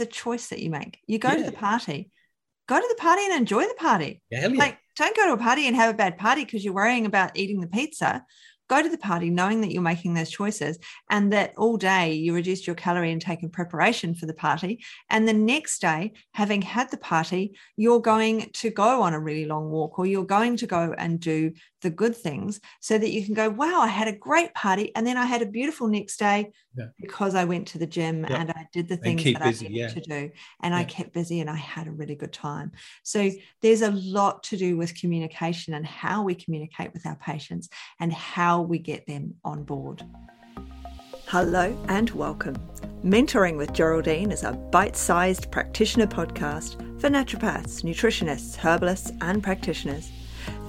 it's a choice that you make. You go Yeah. to the party, go to the party and enjoy the party. Yeah, yeah. Like, don't go to a party and have a bad party because you're worrying about eating the pizza. Go to the party knowing that you're making those choices and that all day you reduced your calorie intake in preparation for the party. And the next day, having had the party, you're going to go on a really long walk or you're going to go and do the good things so that you can go, wow, I had a great party. And then I had a beautiful next day Yeah. because I went to the gym Yeah. and I did the things that busy, I needed yeah. to do. And I kept busy and I had a really good time. So there's a lot to do with communication and how we communicate with our patients and how we get them on board. Hello and welcome. Mentoring with Geraldine is a bite sized practitioner podcast for naturopaths, nutritionists, herbalists, and practitioners.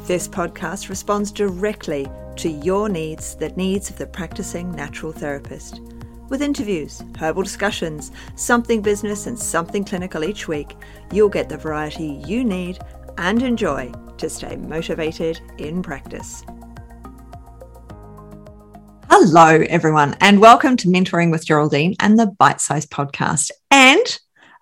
This podcast responds directly to your needs, the needs of the practicing natural therapist. With interviews, herbal discussions, something business, and something clinical each week, you'll get the variety you need and enjoy to stay motivated in practice. Hello, everyone, and welcome to Mentoring with Geraldine and the Bite Size Podcast.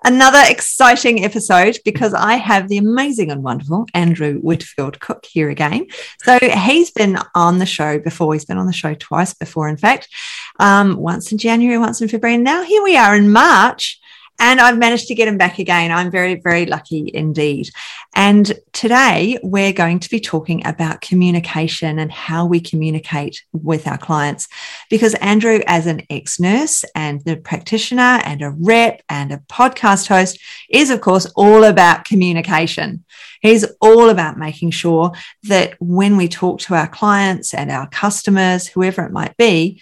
Another exciting episode because I have the amazing and wonderful Andrew Whitfield Cook here again. So he's been on the show before. He's been on the show twice before, in fact, um, once in January, once in February. And now here we are in March. And I've managed to get him back again. I'm very, very lucky indeed. And today we're going to be talking about communication and how we communicate with our clients. Because Andrew, as an ex nurse and the practitioner and a rep and a podcast host, is of course all about communication. He's all about making sure that when we talk to our clients and our customers, whoever it might be,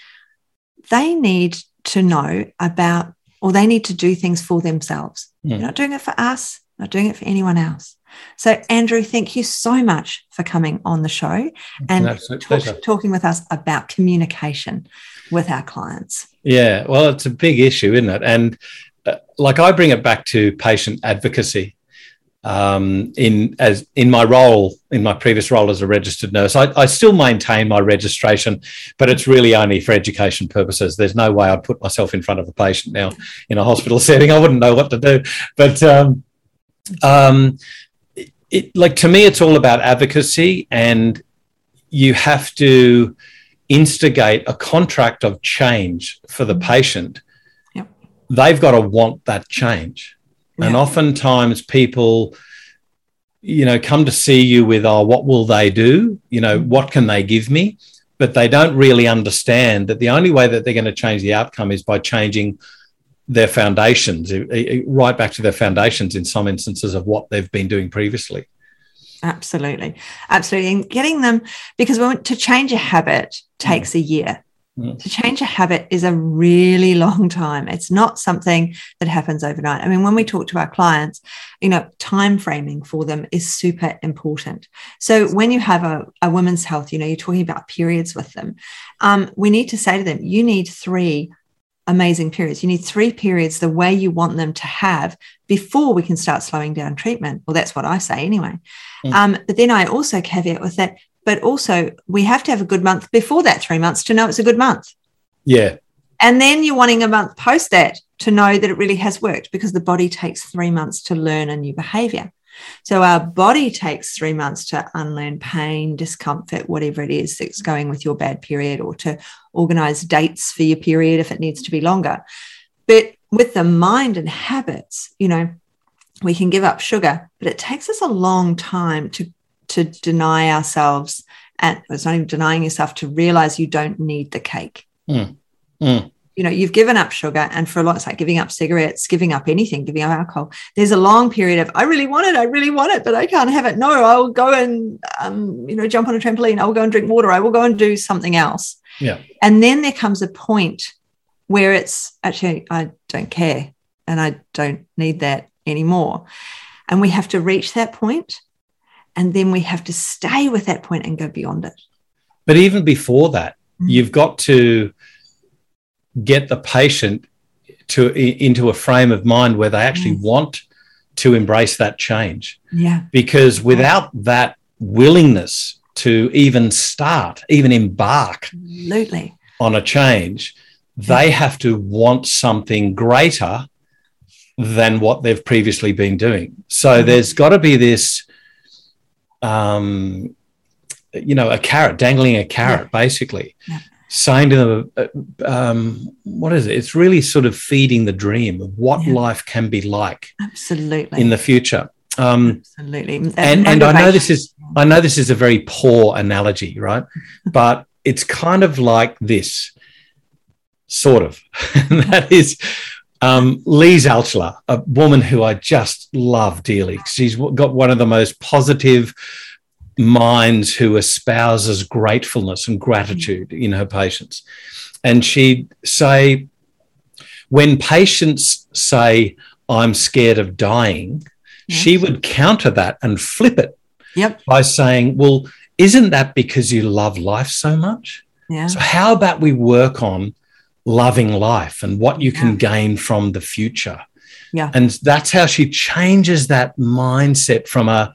they need to know about or they need to do things for themselves. Mm. They're not doing it for us, not doing it for anyone else. So, Andrew, thank you so much for coming on the show and talk- talking with us about communication with our clients. Yeah, well, it's a big issue, isn't it? And uh, like I bring it back to patient advocacy. Um, in as in my role in my previous role as a registered nurse, I, I still maintain my registration, but it's really only for education purposes. There's no way I'd put myself in front of a patient now in a hospital setting. I wouldn't know what to do. But um, um, it, it, like to me, it's all about advocacy, and you have to instigate a contract of change for the patient, Yep. they've got to want that change. And oftentimes people, you know, come to see you with, oh, what will they do? You know, mm. what can they give me? But they don't really understand that the only way that they're going to change the outcome is by changing their foundations, right back to their foundations in some instances of what they've been doing previously. Absolutely. Absolutely. And getting them, because to change a habit mm. takes a year. Mm. To change a habit is a really long time. It's not something that happens overnight. I mean, when we talk to our clients, you know, time framing for them is super important. So when you have a, a woman's health, you know, you're talking about periods with them, um, we need to say to them, you need three amazing periods. You need three periods the way you want them to have before we can start slowing down treatment. Well, that's what I say anyway. Mm. Um, but then I also caveat with that, but also we have to have a good month before that three months to know it's a good month. Yeah. And then you're wanting a month post that to know that it really has worked because the body takes three months to learn a new behavior. So our body takes three months to unlearn pain, discomfort, whatever it is that's going with your bad period, or to organize dates for your period if it needs to be longer. But with the mind and habits, you know, we can give up sugar, but it takes us a long time to to deny ourselves and it's not even denying yourself to realize you don't need the cake. Mm. Mm. You know, you've given up sugar, and for a lot, it's like giving up cigarettes, giving up anything, giving up alcohol. There's a long period of I really want it, I really want it, but I can't have it. No, I will go and um, you know jump on a trampoline. I will go and drink water. I will go and do something else. Yeah. And then there comes a point where it's actually I don't care and I don't need that anymore, and we have to reach that point, and then we have to stay with that point and go beyond it. But even before that, Mhm. you've got to get the patient to into a frame of mind where they actually want to embrace that change. Yeah. Because without that willingness to even start, even embark Absolutely. on a change, they have to want something greater than what they've previously been doing. So mm-hmm. there's got to be this, um, you know, a carrot, dangling a carrot, yeah. basically, yeah. saying to them, um, what is it? It's really sort of feeding the dream of what yeah. life can be like. Absolutely. In the future. Um, Absolutely. And, and I know this is, I know this is a very poor analogy, right? but it's kind of like this, sort of. that is, um, Lise Alschuler, a woman who I just love dearly. She's got one of the most positive minds who espouses gratefulness and gratitude in her patients. And she'd say, when patients say, I'm scared of dying, she would counter that and flip it yep. by saying, Well, isn't that because you love life so much? Yeah. So, how about we work on loving life and what you can yeah. gain from the future. Yeah. And that's how she changes that mindset from a,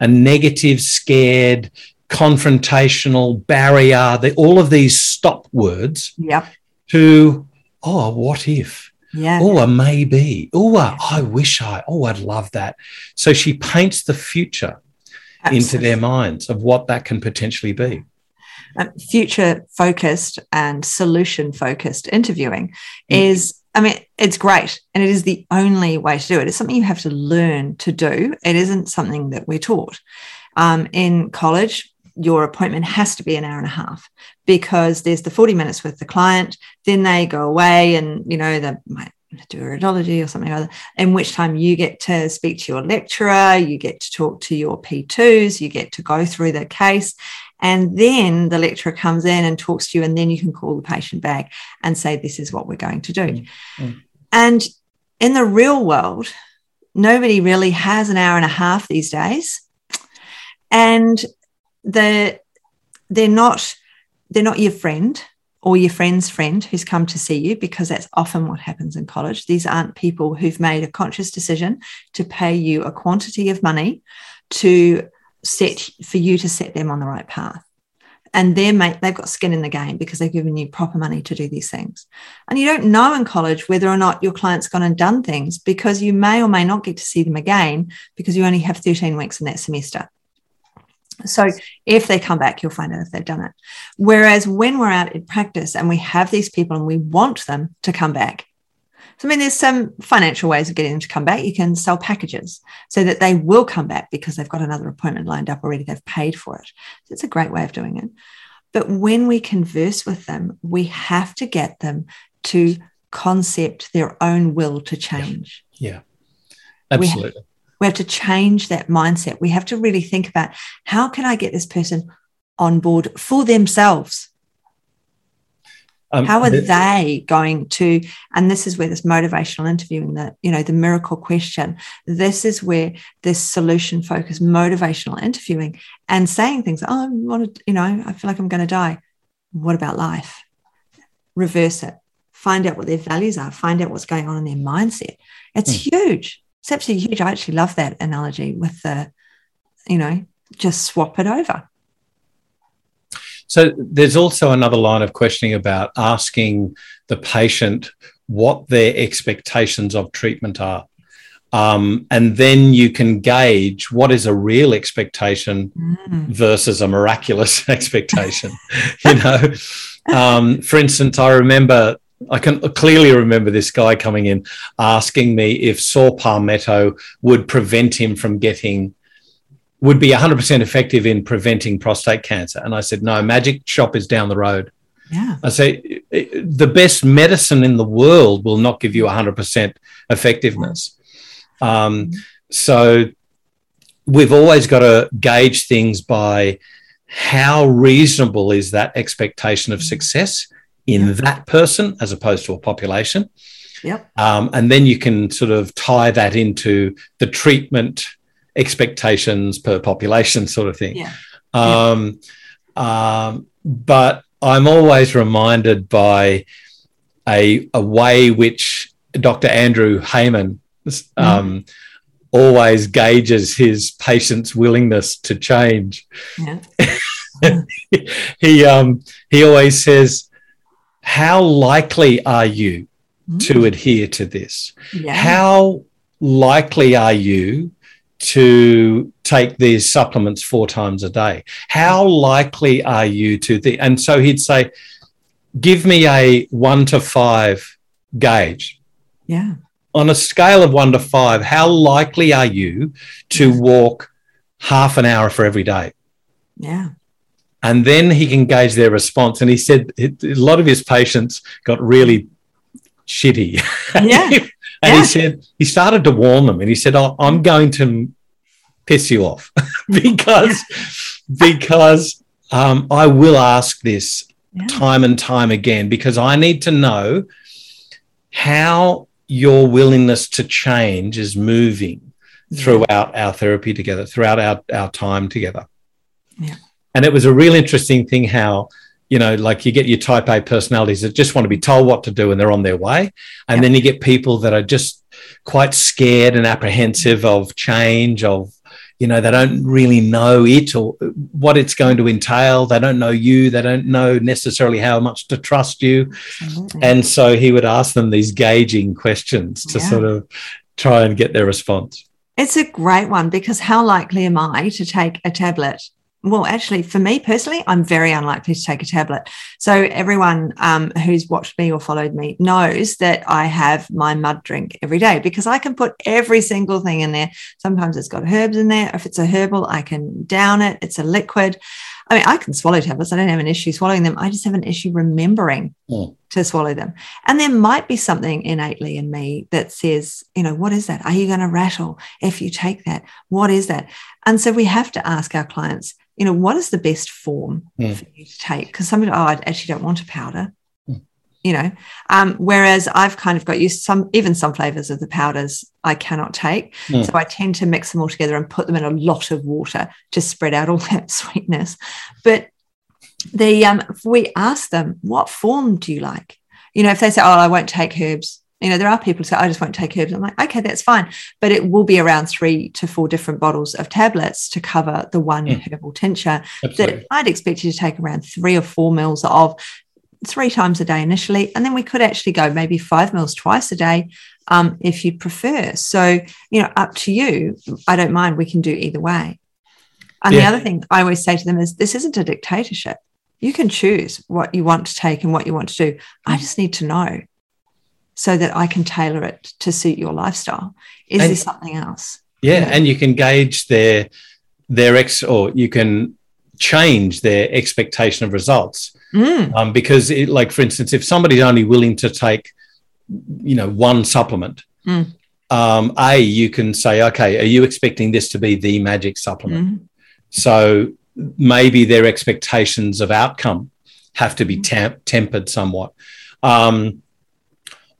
a negative, scared, confrontational barrier, the, all of these stop words yeah. to, oh, what if? Yeah. Oh, a maybe. Oh, a, I wish I, oh, I'd love that. So she paints the future Absolutely. into their minds of what that can potentially be um, future focused and solution focused interviewing mm. is I mean, it's great and it is the only way to do it. It's something you have to learn to do. It isn't something that we're taught. Um, in college, your appointment has to be an hour and a half because there's the 40 minutes with the client, then they go away and, you know, they might do a iridology or something like that, in which time you get to speak to your lecturer, you get to talk to your P2s, you get to go through the case. And then the lecturer comes in and talks to you, and then you can call the patient back and say, This is what we're going to do. Mm-hmm. And in the real world, nobody really has an hour and a half these days. And the, they're not they're not your friend or your friend's friend who's come to see you because that's often what happens in college these aren't people who've made a conscious decision to pay you a quantity of money to set for you to set them on the right path. And they're mate they've got skin in the game because they've given you proper money to do these things. And you don't know in college whether or not your client's gone and done things because you may or may not get to see them again because you only have 13 weeks in that semester. So if they come back, you'll find out if they've done it. Whereas when we're out in practice and we have these people and we want them to come back, so, I mean, there's some financial ways of getting them to come back. You can sell packages so that they will come back because they've got another appointment lined up already. They've paid for it. So it's a great way of doing it. But when we converse with them, we have to get them to concept their own will to change. Yeah, absolutely. We have, we have to change that mindset. We have to really think about how can I get this person on board for themselves? Um, how are they going to and this is where this motivational interviewing the you know the miracle question this is where this solution focused motivational interviewing and saying things oh i want to you know i feel like i'm going to die what about life reverse it find out what their values are find out what's going on in their mindset it's hmm. huge it's absolutely huge. I actually love that analogy with the, you know, just swap it over. So there's also another line of questioning about asking the patient what their expectations of treatment are. Um, and then you can gauge what is a real expectation mm. versus a miraculous expectation. you know, um, for instance, I remember I can clearly remember this guy coming in asking me if saw palmetto would prevent him from getting, would be 100% effective in preventing prostate cancer. And I said, no, magic shop is down the road. Yeah. I say the best medicine in the world will not give you 100% effectiveness. Um, so we've always got to gauge things by how reasonable is that expectation of success in that person as opposed to a population. Yep. Um, and then you can sort of tie that into the treatment expectations per population sort of thing. Yeah. Um, um, but I'm always reminded by a, a way which Dr. Andrew Heyman um, mm. always gauges his patient's willingness to change. Yeah. he um, he always says, how likely are you mm. to adhere to this? Yeah. How likely are you to take these supplements four times a day? How likely are you to the and so he'd say, give me a one to five gauge. Yeah. On a scale of one to five, how likely are you to walk half an hour for every day? Yeah. And then he can gauge their response. And he said a lot of his patients got really shitty. Yeah. And Yeah. he said, he started to warn them and he said, oh, I'm going to piss you off because, because um, I will ask this Yeah. time and time again because I need to know how your willingness to change is moving throughout our therapy together, throughout our, our time together. Yeah. And it was a real interesting thing how, you know, like you get your type A personalities that just want to be told what to do and they're on their way. And Yeah. then you get people that are just quite scared and apprehensive of change, of, you know, they don't really know it or what it's going to entail. They don't know you. They don't know necessarily how much to trust you. And so he would ask them these gauging questions to Yeah. sort of try and get their response. It's a great one because how likely am I to take a tablet? Well, actually, for me personally, I'm very unlikely to take a tablet. So, everyone um, who's watched me or followed me knows that I have my mud drink every day because I can put every single thing in there. Sometimes it's got herbs in there. If it's a herbal, I can down it. It's a liquid. I mean, I can swallow tablets. I don't have an issue swallowing them. I just have an issue remembering Mm. to swallow them. And there might be something innately in me that says, you know, what is that? Are you going to rattle if you take that? What is that? And so we have to ask our clients, you know, what is the best form Mm. for you to take? Because somebody, oh, I actually don't want a powder. Mm. You know, um, whereas I've kind of got used some even some flavors of the powders I cannot take. Mm. So I tend to mix them all together and put them in a lot of water to spread out all that sweetness. But the um, if we ask them, what form do you like? You know, if they say, oh, I won't take herbs, you know, there are people who say, I just won't take herbs. I'm like, okay, that's fine. But it will be around three to four different bottles of tablets to cover the one Mm. herbal tincture Absolutely. that I'd expect you to take around three or four mils of three times a day initially. And then we could actually go maybe five mils twice a day um, if you prefer. So, you know, up to you. I don't mind. We can do either way. And the other thing I always say to them is this isn't a dictatorship. You can choose what you want to take and what you want to do. I Mm. just need to know so that I can tailor it to suit your lifestyle. Is And- there something else? Yeah, Yeah. and you can gauge their their ex or you can change their expectation of results Mm, um, because it, like for instance if somebody's only willing to take you know one supplement Mm. um, a you can say okay are you expecting this to be the magic supplement mm, so maybe their expectations of outcome have to be tam- tempered somewhat. Um,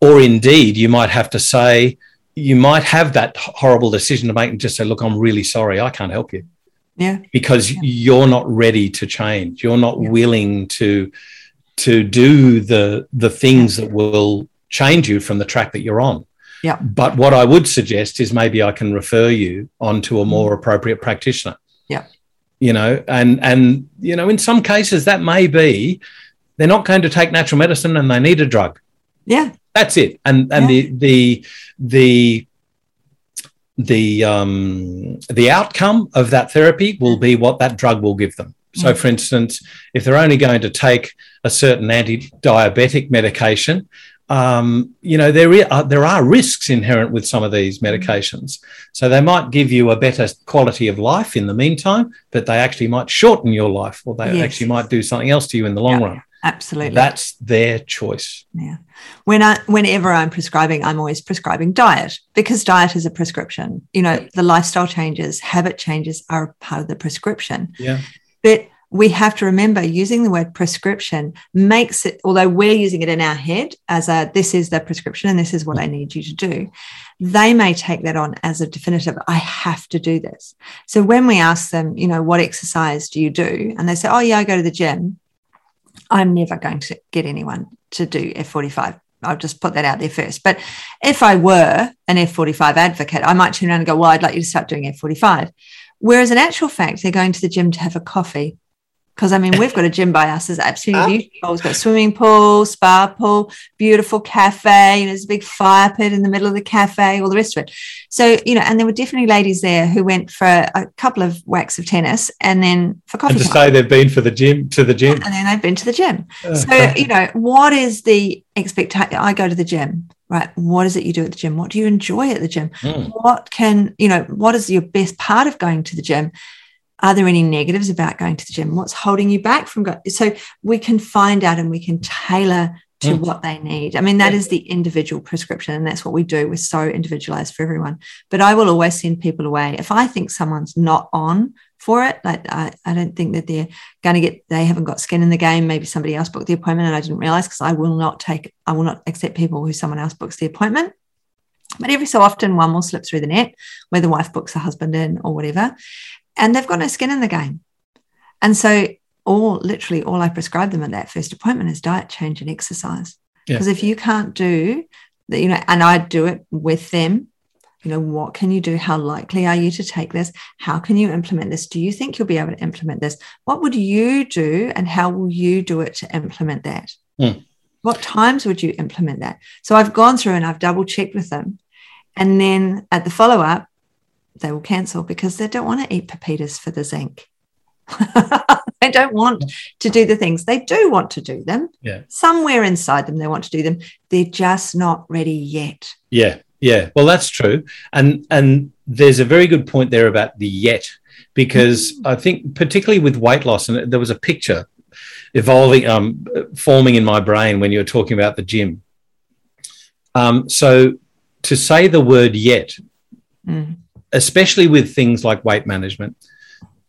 or indeed, you might have to say, you might have that horrible decision to make and just say, look, I'm really sorry, I can't help you yeah. because Yeah. you're not ready to change. You're not Yeah. willing to to do the the things that will change you from the track that you're on. Yeah. But what I would suggest is maybe I can refer you onto a more mm. appropriate practitioner. Yeah. You know, and and you know, in some cases that may be they're not going to take natural medicine and they need a drug. Yeah. That's it. And and the the the the um, the outcome of that therapy will be what that drug will give them. So, Mm. for instance, if they're only going to take a certain anti-diabetic medication, um, you know there are, there are risks inherent with some of these medications. So they might give you a better quality of life in the meantime, but they actually might shorten your life, or they Yes. actually might do something else to you in the long Yeah. run. Absolutely. That's their choice. Yeah. When I, whenever I'm prescribing, I'm always prescribing diet because diet is a prescription. You know, the lifestyle changes, habit changes are part of the prescription. Yeah. But we have to remember using the word prescription makes it, although we're using it in our head as a this is the prescription and this is what I need you to do, they may take that on as a definitive, I have to do this. So when we ask them, you know, what exercise do you do? And they say, oh, yeah, I go to the gym. I'm never going to get anyone to do F45. I'll just put that out there first. But if I were an F45 advocate, I might turn around and go, Well, I'd like you to start doing F45. Whereas in actual fact, they're going to the gym to have a coffee Because I mean, we've got a gym by us. It's absolutely beautiful. We've got swimming pool, spa pool, beautiful cafe. You know, there's a big fire pit in the middle of the cafe, all the rest of it. So, you know, and there were definitely ladies there who went for a couple of whacks of tennis and then for coffee. And to say they've been for the gym to the gym. And then they've been to the gym. so, you know, what is the expectation? I go to the gym right what is it you do at the gym what do you enjoy at the gym mm. what can you know what is your best part of going to the gym are there any negatives about going to the gym? What's holding you back from going so we can find out and we can tailor to mm. what they need. I mean that is the individual prescription and that's what we do. We're so individualized for everyone. But i will always send people away. If i think someone's not on for it like i, I don't think that they're going to get they haven't got skin in the game. Maybe somebody else booked the appointment and i didn't realize because i will not take i will not accept people who someone else books the appointment. But every so often one will slip through the net where the wife books a husband in or whatever and they've got no skin in the game. And so, all literally, all I prescribe them at that first appointment is diet change and exercise. Because yeah. if you can't do that, you know, and I do it with them, you know, what can you do? How likely are you to take this? How can you implement this? Do you think you'll be able to implement this? What would you do, and how will you do it to implement that? Mm. What times would you implement that? So I've gone through and I've double checked with them. And then at the follow up, they will cancel because they don't want to eat pepitas for the zinc. they don't want to do the things they do want to do them. Yeah. Somewhere inside them, they want to do them. They're just not ready yet. Yeah. Yeah. Well, that's true. And and there's a very good point there about the yet, because. I think particularly with weight loss, and there was a picture evolving, um, forming in my brain when you were talking about the gym. Um, so to say the word yet mm especially with things like weight management,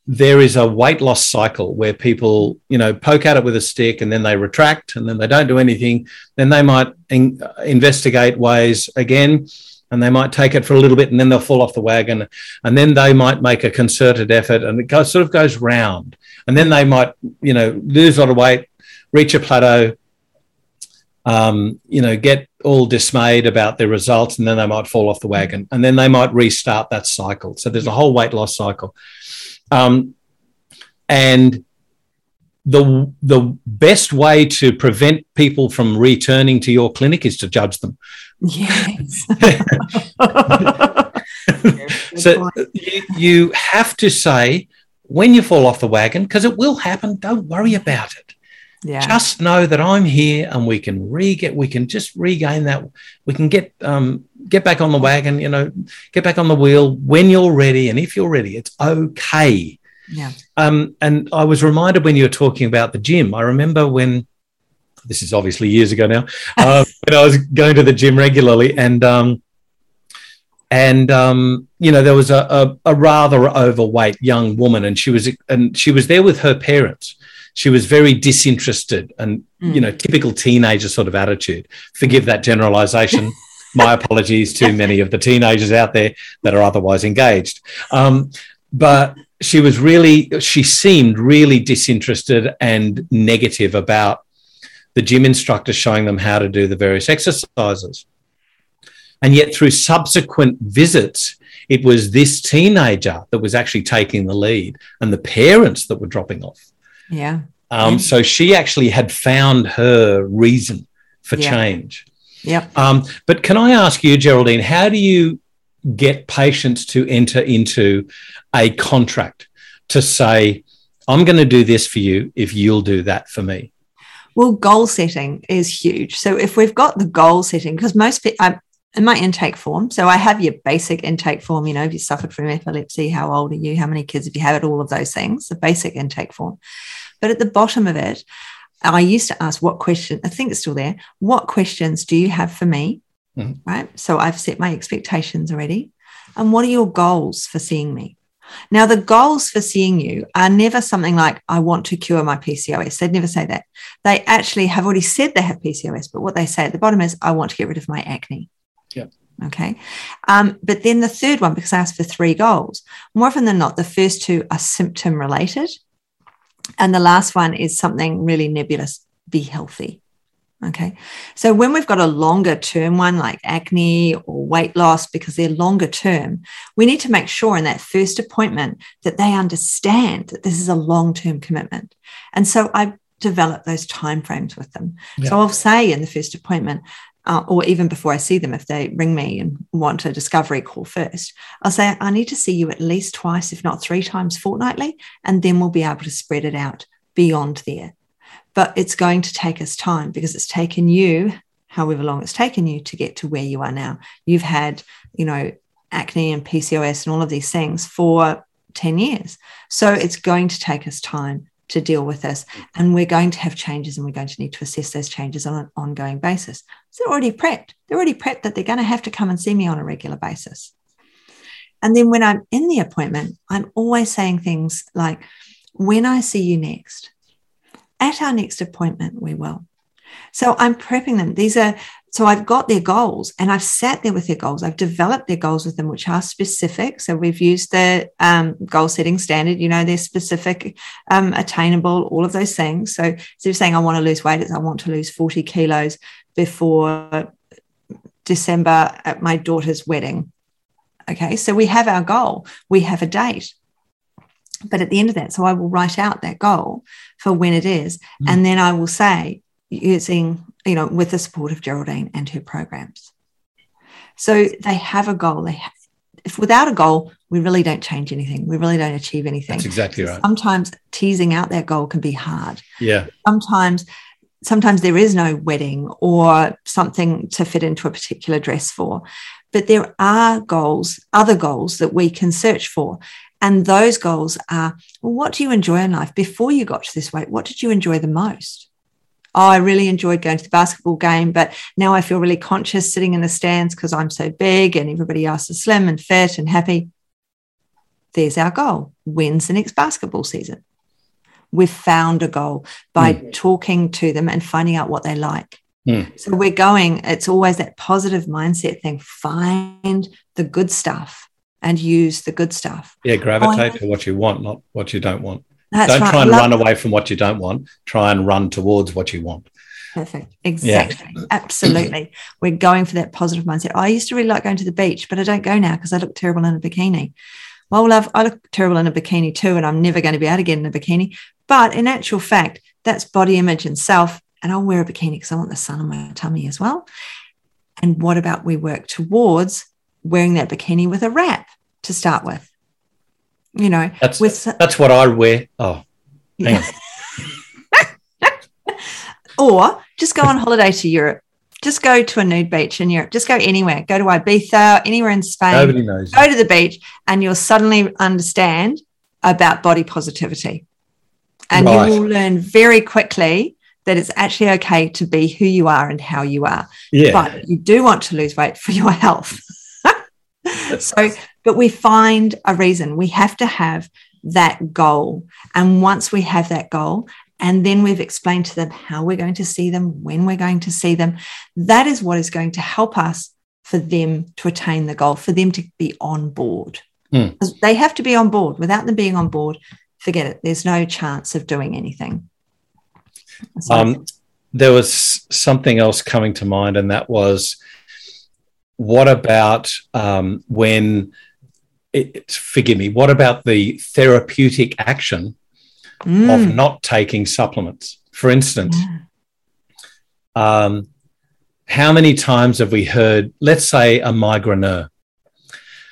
there is a weight loss cycle where people, you know, poke at it with a stick and then they retract and then they don't do anything. Then they might in- investigate ways again and they might take it for a little bit and then they'll fall off the wagon and then they might make a concerted effort and it goes, sort of goes round and then they might you know lose a lot of weight reach a plateau um, you know, get all dismayed about their results and then they might fall off the wagon and then they might restart that cycle. So there's a whole weight loss cycle. Um, and the, the best way to prevent people from returning to your clinic is to judge them. Yes. so you, you have to say when you fall off the wagon, because it will happen, don't worry about it. Yeah. Just know that I'm here and we can re get we can just regain that we can get um get back on the wagon, you know, get back on the wheel when you're ready and if you're ready, it's okay. Yeah. Um and I was reminded when you were talking about the gym. I remember when this is obviously years ago now, uh, when I was going to the gym regularly and um and um, you know there was a, a, a, rather overweight young woman and she was and she was there with her parents she was very disinterested and mm. you know typical teenager sort of attitude. Forgive that generalization. My apologies to many of the teenagers out there that are otherwise engaged. Um, but she was really she seemed really disinterested and negative about the gym instructor showing them how to do the various exercises. And yet through subsequent visits it was this teenager that was actually taking the lead and the parents that were dropping off yeah. Um, So she actually had found her reason for yeah. change. Yeah. Um, but can I ask you, Geraldine, how do you get patients to enter into a contract to say, I'm going to do this for you if you'll do that for me? Well, goal setting is huge. So if we've got the goal setting, because most people, um, in my intake form, so I have your basic intake form, you know, if you suffered from epilepsy, how old are you, how many kids have you had, it? all of those things, the basic intake form. But at the bottom of it, I used to ask what question, I think it's still there. What questions do you have for me? Mm-hmm. Right. So I've set my expectations already. And what are your goals for seeing me? Now, the goals for seeing you are never something like, I want to cure my PCOS. They'd never say that. They actually have already said they have PCOS, but what they say at the bottom is, I want to get rid of my acne. Yeah. Okay. Um, but then the third one, because I asked for three goals, more often than not, the first two are symptom related and the last one is something really nebulous be healthy. Okay. So when we've got a longer term one like acne or weight loss, because they're longer term, we need to make sure in that first appointment that they understand that this is a long term commitment. And so I develop those timeframes with them. Yeah. So I'll say in the first appointment, uh, or even before I see them, if they ring me and want a discovery call first, I'll say, I need to see you at least twice, if not three times fortnightly, and then we'll be able to spread it out beyond there. But it's going to take us time because it's taken you however long it's taken you to get to where you are now. You've had you know acne and pcos and all of these things for 10 years. So it's going to take us time to deal with this. Mm-hmm. And we're going to have changes and we're going to need to assess those changes on an ongoing basis. So they're already prepped. They're already prepped that they're going to have to come and see me on a regular basis. And then when i'm in the appointment i'm always saying things like when i see you next at our next appointment, we will. So I'm prepping them. These are, so I've got their goals and I've sat there with their goals. I've developed their goals with them, which are specific. So we've used the um, goal setting standard, you know, they're specific, um, attainable, all of those things. So instead of saying, I want to lose weight, it's I want to lose 40 kilos before December at my daughter's wedding. Okay. So we have our goal, we have a date. But at the end of that, so I will write out that goal for when it is. Mm. And then I will say, using, you know, with the support of Geraldine and her programs. So they have a goal. They have, if without a goal, we really don't change anything. We really don't achieve anything. That's exactly right. Sometimes teasing out that goal can be hard. Yeah. Sometimes sometimes there is no wedding or something to fit into a particular dress for. But there are goals, other goals that we can search for. And those goals are well, what do you enjoy in life? Before you got to this weight, what did you enjoy the most? Oh, I really enjoyed going to the basketball game, but now I feel really conscious sitting in the stands because I'm so big and everybody else is slim and fit and happy. There's our goal. When's the next basketball season? We've found a goal by mm. talking to them and finding out what they like. Mm. So we're going, it's always that positive mindset thing. Find the good stuff and use the good stuff. Yeah, gravitate oh, to what you want, not what you don't want. Don't right. try and run away from what you don't want. Try and run towards what you want. Perfect. Exactly. Yeah. Absolutely. We're going for that positive mindset. I used to really like going to the beach, but I don't go now because I look terrible in a bikini. Well, love, I look terrible in a bikini too, and I'm never going to be able to get in a bikini. But in actual fact, that's body image and self. And I'll wear a bikini because I want the sun on my tummy as well. And what about we work towards wearing that bikini with a wrap to start with. You know, that's with that's what I wear. Oh, hang on. or just go on holiday to Europe. Just go to a nude beach in Europe. Just go anywhere. Go to Ibiza, anywhere in Spain. Nobody knows. Go to the beach, and you'll suddenly understand about body positivity, and right. you will learn very quickly that it's actually okay to be who you are and how you are. Yeah. But you do want to lose weight for your health. so, but we find a reason. We have to have that goal. And once we have that goal, and then we've explained to them how we're going to see them, when we're going to see them, that is what is going to help us for them to attain the goal, for them to be on board. Mm. They have to be on board. Without them being on board, forget it. There's no chance of doing anything. Um, there was something else coming to mind, and that was what about um, when it, forgive me what about the therapeutic action mm. of not taking supplements? For instance yeah. um, how many times have we heard let's say a migraineur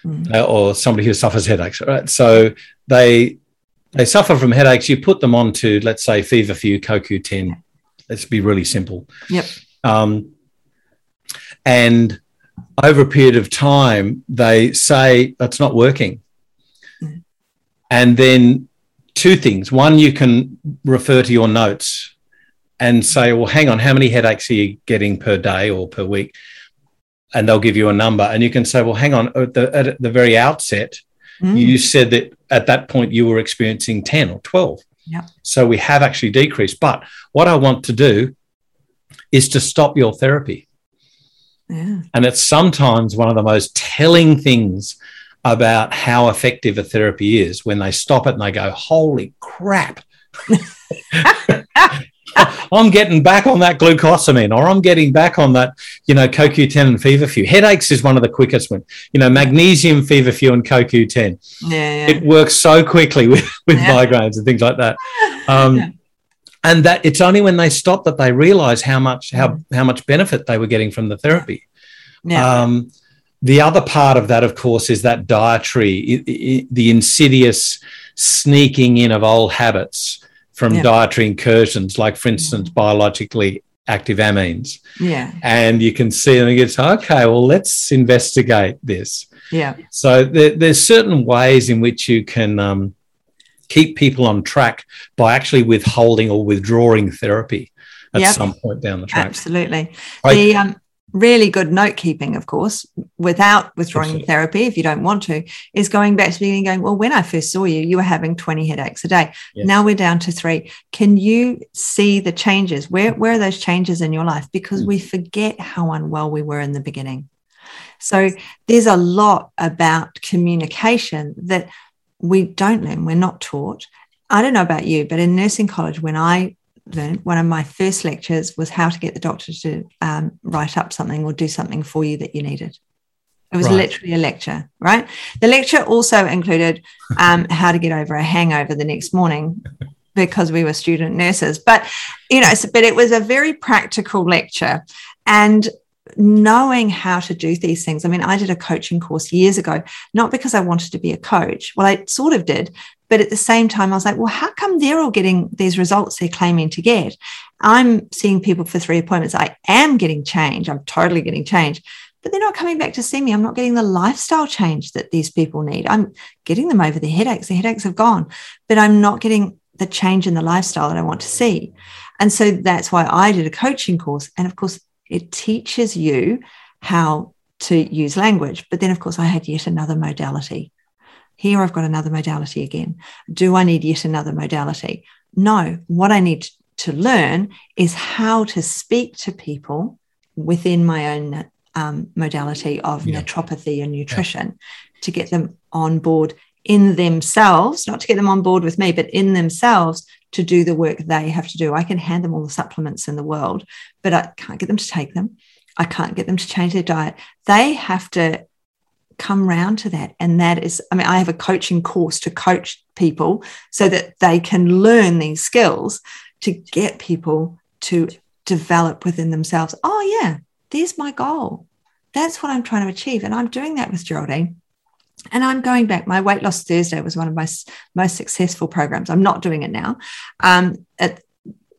mm. uh, or somebody who suffers headaches right? So they they suffer from headaches. You put them on to let's say feverfew coq10 let's be really simple. Yep. Um, and over a period of time, they say that's not working. Mm. And then two things. One, you can refer to your notes and say, well, hang on, how many headaches are you getting per day or per week? And they'll give you a number. And you can say, well, hang on, at the, at the very outset, mm. you said that at that point you were experiencing 10 or 12. Yeah. So we have actually decreased. But what I want to do is to stop your therapy. Yeah. And it's sometimes one of the most telling things about how effective a therapy is when they stop it and they go, holy crap. I'm getting back on that glucosamine, or I'm getting back on that, you know, CoQ10 and feverfew. Headaches is one of the quickest ones. You know, magnesium, feverfew, and CoQ10. Yeah, yeah. It works so quickly with, with Yeah. migraines and things like that. Um, Yeah. And that it's only when they stop that they realize how much how how much benefit they were getting from the therapy. yeah. Um, the other part of that, of course, is that dietary, i- i- the insidious sneaking in of old habits from Yeah. dietary incursions, like, for instance, biologically active amines. yeah. And you can see, and it's okay, well, let's investigate this. Yeah. So there, there's certain ways in which you can um, keep people on track by actually withholding or withdrawing therapy at Yep. some point down the track. Absolutely. I- the um, really good note keeping, of course, without withdrawing Absolutely. therapy, if you don't want to, is going back to the beginning, going, well, when I first saw you, you were having 20 headaches a day. Yeah. Now we're down to three. Can you see the changes? Where, where are those changes in your life? Because Mm. we forget how unwell we were in the beginning. So there's a lot about communication that we don't learn, we're not taught. I don't know about you, but in nursing college, when I learned, one of my first lectures was how to get the doctor to um, write up something or do something for you that you needed. It was Right. literally a lecture, right? The lecture also included um, how to get over a hangover the next morning because we were student nurses. But you know, so, but it was a very practical lecture, and knowing how to do these things. I mean, I did a coaching course years ago, not because I wanted to be a coach. Well, I sort of did, but at the same time, I was like, well, how come they're all getting these results they're claiming to get? I'm seeing people for three appointments. I am getting change. I'm totally getting change, but they're not coming back to see me. I'm not getting the lifestyle change that these people need. I'm getting them over the headaches. The headaches have gone, but I'm not getting the change in the lifestyle that I want to see. And so that's why I did a coaching course. And of course, it teaches you how to use language. But then, of course, I had yet another modality. Here I've got another modality again. Do I need yet another modality? No. What I need to learn is how to speak to people within my own um, modality of Yeah. naturopathy and nutrition to get them on board in themselves, not to get them on board with me, but in themselves to do the work they have to do. I can hand them all the supplements in the world, but I can't get them to take them. I can't get them to change their diet. They have to come round to that. And that is, I mean, I have a coaching course to coach people so that they can learn these skills to get people to develop within themselves. Oh, yeah, there's my goal. That's what I'm trying to achieve. And I'm doing that with Geraldine. And I'm going back. My Weight Loss Thursday was one of my most successful programs. I'm not doing it now. Um, it,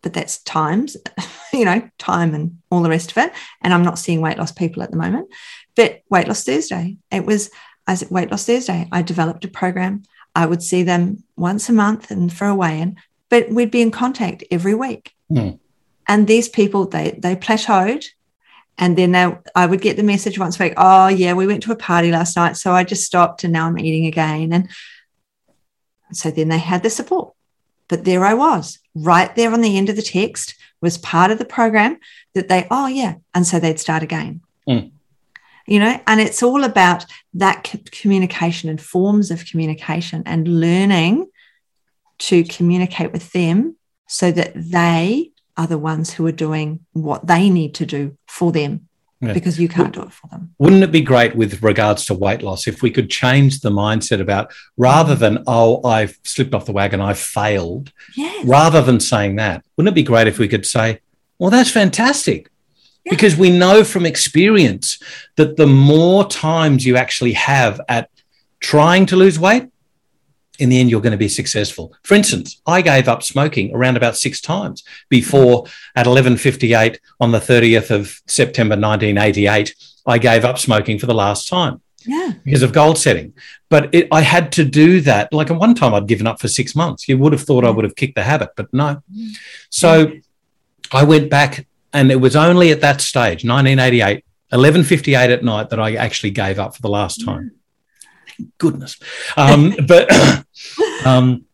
but that's times, you know, time and all the rest of it. And I'm not seeing weight loss people at the moment. But Weight Loss Thursday, it was as Weight Loss Thursday, I developed a program. I would see them once a month and for a weigh-in, but we'd be in contact every week. Hmm. And these people, they they plateaued. And then they, I would get the message once a week, oh yeah, we went to a party last night. So I just stopped and now I'm eating again. And so then they had the support. But there I was, right there on the end of the text was part of the program that they, oh yeah. And so they'd start again. Mm. You know, and it's all about that communication and forms of communication and learning to communicate with them so that they are the ones who are doing what they need to do for them Yeah. because you can't do it for them. Wouldn't it be great with regards to weight loss if we could change the mindset about rather than, oh, I've slipped off the wagon, I've failed, Yes. rather than saying that, wouldn't it be great if we could say, well, that's fantastic? Yeah. Because we know from experience that the more times you actually have at trying to lose weight, in the end, you're going to be successful. For instance, I gave up smoking around about six times before at 11.58 on the 30th of September 1988, I gave up smoking for the last time Yeah. because of goal setting. But it, I had to do that. Like at one time, I'd given up for six months. You would have thought I would have kicked the habit, but no. Mm. So I went back, and it was only at that stage, 1988, 11:58 at night, that I actually gave up for the last time. Goodness. Um, but um,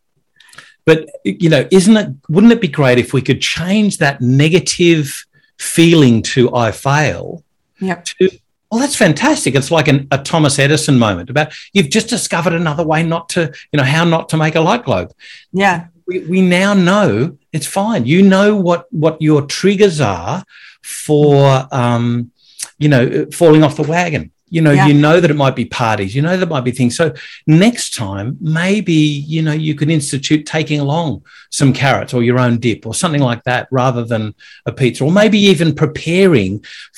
but you know, isn't it? Wouldn't it be great if we could change that negative feeling to "I fail" Yep. to well, that's fantastic. It's like an, a Thomas Edison moment about you've just discovered another way not to, you know, how not to make a light globe. Yeah. We, we now know It's fine. You know what what your triggers are for um, you know falling off the wagon. You know, Yeah. you know that it might be parties. You know that might be things. So next time, maybe you know you could institute taking along some carrots or your own dip or something like that, rather than a pizza, or maybe even preparing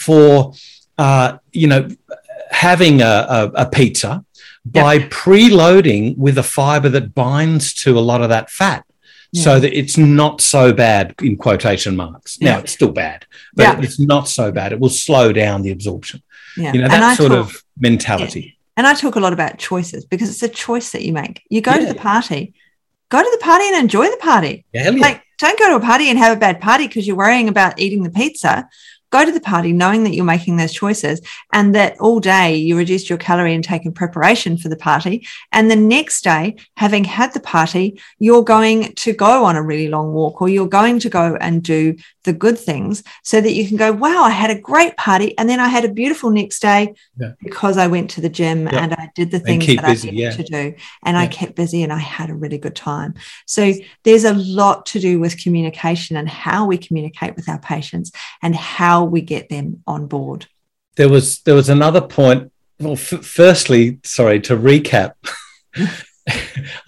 for uh, you know having a, a, a pizza by preloading with a fiber that binds to a lot of that fat so that it's not so bad in quotation marks. Now Yeah. it's still bad, but Yeah. it's not so bad. It will slow down the absorption. Yeah. You know, And that sort talk- of mentality. And I talk a lot about choices because it's a choice that you make. You go to the party, go to the party and enjoy the party. Yeah, yeah. Like, don't go to a party and have a bad party because you're worrying about eating the pizza. Go to the party knowing that you're making those choices and that all day you reduced your calorie intake in preparation for the party. And the next day, having had the party, you're going to go on a really long walk or you're going to go and do the good things so that you can go, wow, I had a great party. And then I had a beautiful next day Yeah. because I went to the gym Yep. and I did the things that busy, I needed yeah. to do. And I kept busy and I had a really good time. So there's a lot to do with communication and how we communicate with our patients and how we get them on board. there was there was another point. Well, f- firstly, sorry to recap.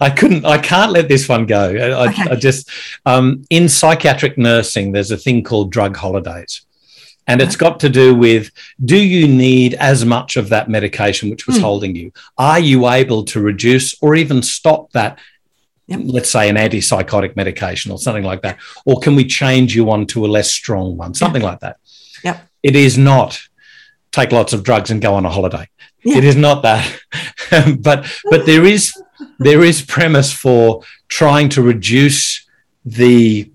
I couldn't. I can't let this one go. I, Okay. I just um, in psychiatric nursing, there's a thing called drug holidays, and it's got to do with: Do you need as much of that medication which was Hmm. holding you? Are you able to reduce or even stop that? Yep. Let's say an antipsychotic medication or something like that, or can we change you onto a less strong one? Something like that. Yep. It is not take lots of drugs and go on a holiday. Yeah. It is not that, but but there is there is premise for trying to reduce the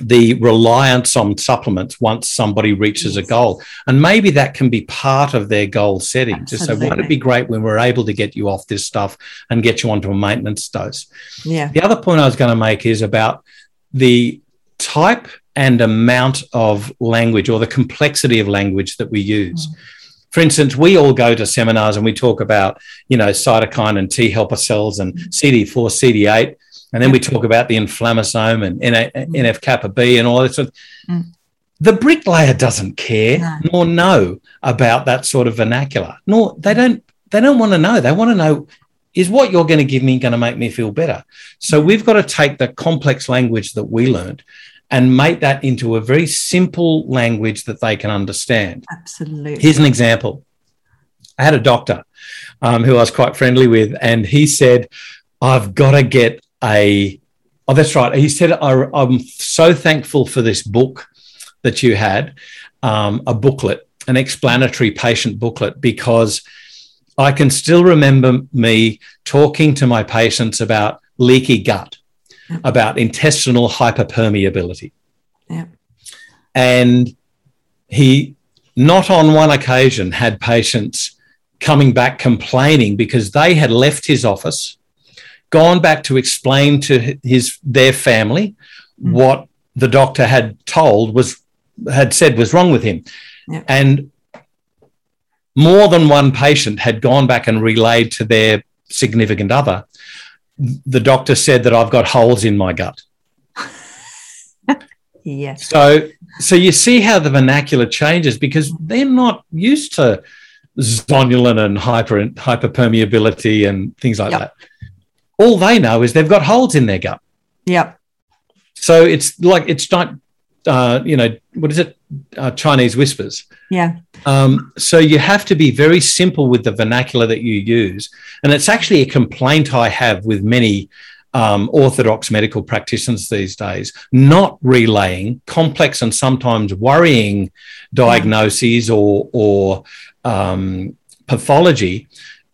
the reliance on supplements once somebody reaches a goal and maybe that can be part of their goal setting to say wouldn't it be great when we're able to get you off this stuff and get you onto a maintenance dose Yeah. the other point I was going to make is about the type and amount of language or the complexity of language that we use. Mm. For instance, we all go to seminars and we talk about, you know, cytokine and T helper cells and CD4, CD8, and then we talk about the inflammasome and NF kappa B and all that sort of. Mm. The bricklayer doesn't care No. nor know about that sort of vernacular. Nor they don't they don't want to know. They want to know is what you're going to give me going to make me feel better? So we've got to take the complex language that we learned and make that into a very simple language that they can understand. Absolutely. Here's an example. I had a doctor um, who I was quite friendly with, and he said, I've got to get a. Oh, that's right. He said, I, I'm so thankful for this book that you had, um, a booklet, an explanatory patient booklet, because I can still remember me talking to my patients about leaky gut. About intestinal hyperpermeability. Yep. And he, not on one occasion, had patients coming back complaining because they had left his office, gone back to explain to his their family Mm. what the doctor had told was had said was wrong with him, and more than one patient had gone back and relayed to their significant other. The doctor said that I've got holes in my gut. Yes. So, so you see how the vernacular changes because they're not used to zonulin and hyper hyperpermeability and things like Yep. that. All they know is they've got holes in their gut. Yep. So it's like it's not, uh, you know, what is it? Uh, Chinese whispers. Yeah. Um, so you have to be very simple with the vernacular that you use, and it's actually a complaint I have with many um, orthodox medical practitioners these days, not relaying complex and sometimes worrying diagnoses or or um, pathology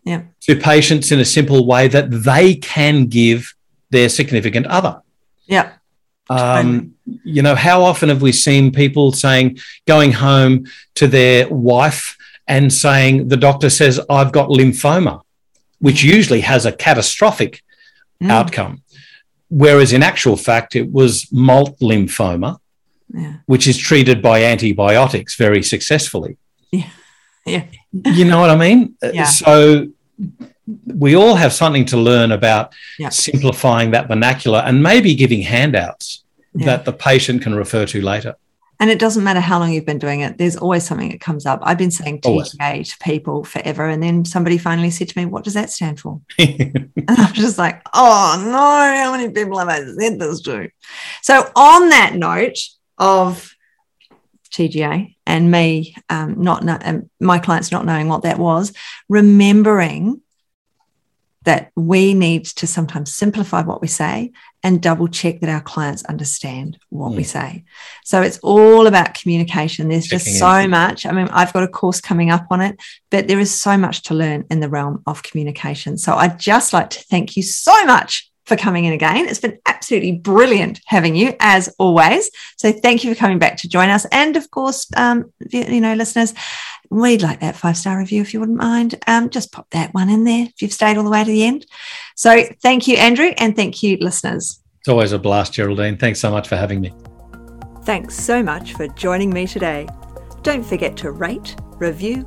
Yeah. to patients in a simple way that they can give their significant other. Yep. Um, you know, how often have we seen people saying, going home to their wife and saying, the doctor says, I've got lymphoma, which usually has a catastrophic Mm. outcome. Whereas in actual fact, it was MALT lymphoma, Yeah. which is treated by antibiotics very successfully. Yeah. You know what I mean? Yeah. So we all have something to learn about Yeah. simplifying that vernacular and maybe giving handouts yeah. that the patient can refer to later. And it doesn't matter how long you've been doing it, there's always something that comes up. I've been saying TGA to people forever. And then somebody finally said to me, What does that stand for? and I'm just like, Oh no, how many people have I said this to? So, on that note of TGA and me um, not know, um, my clients not knowing what that was, remembering that we need to sometimes simplify what we say and double check that our clients understand what mm. we say. So it's all about communication. There's Checking just so in. much. I mean, I've got a course coming up on it, but there is so much to learn in the realm of communication. So I'd just like to thank you so much for coming in again. It's been absolutely brilliant having you as always. So thank you for coming back to join us. And of course, um, you know, listeners, we'd like that five star review if you wouldn't mind. Um, just pop that one in there if you've stayed all the way to the end. So thank you, Andrew, and thank you, listeners. It's always a blast, Geraldine. Thanks so much for having me. Thanks so much for joining me today. Don't forget to rate, review,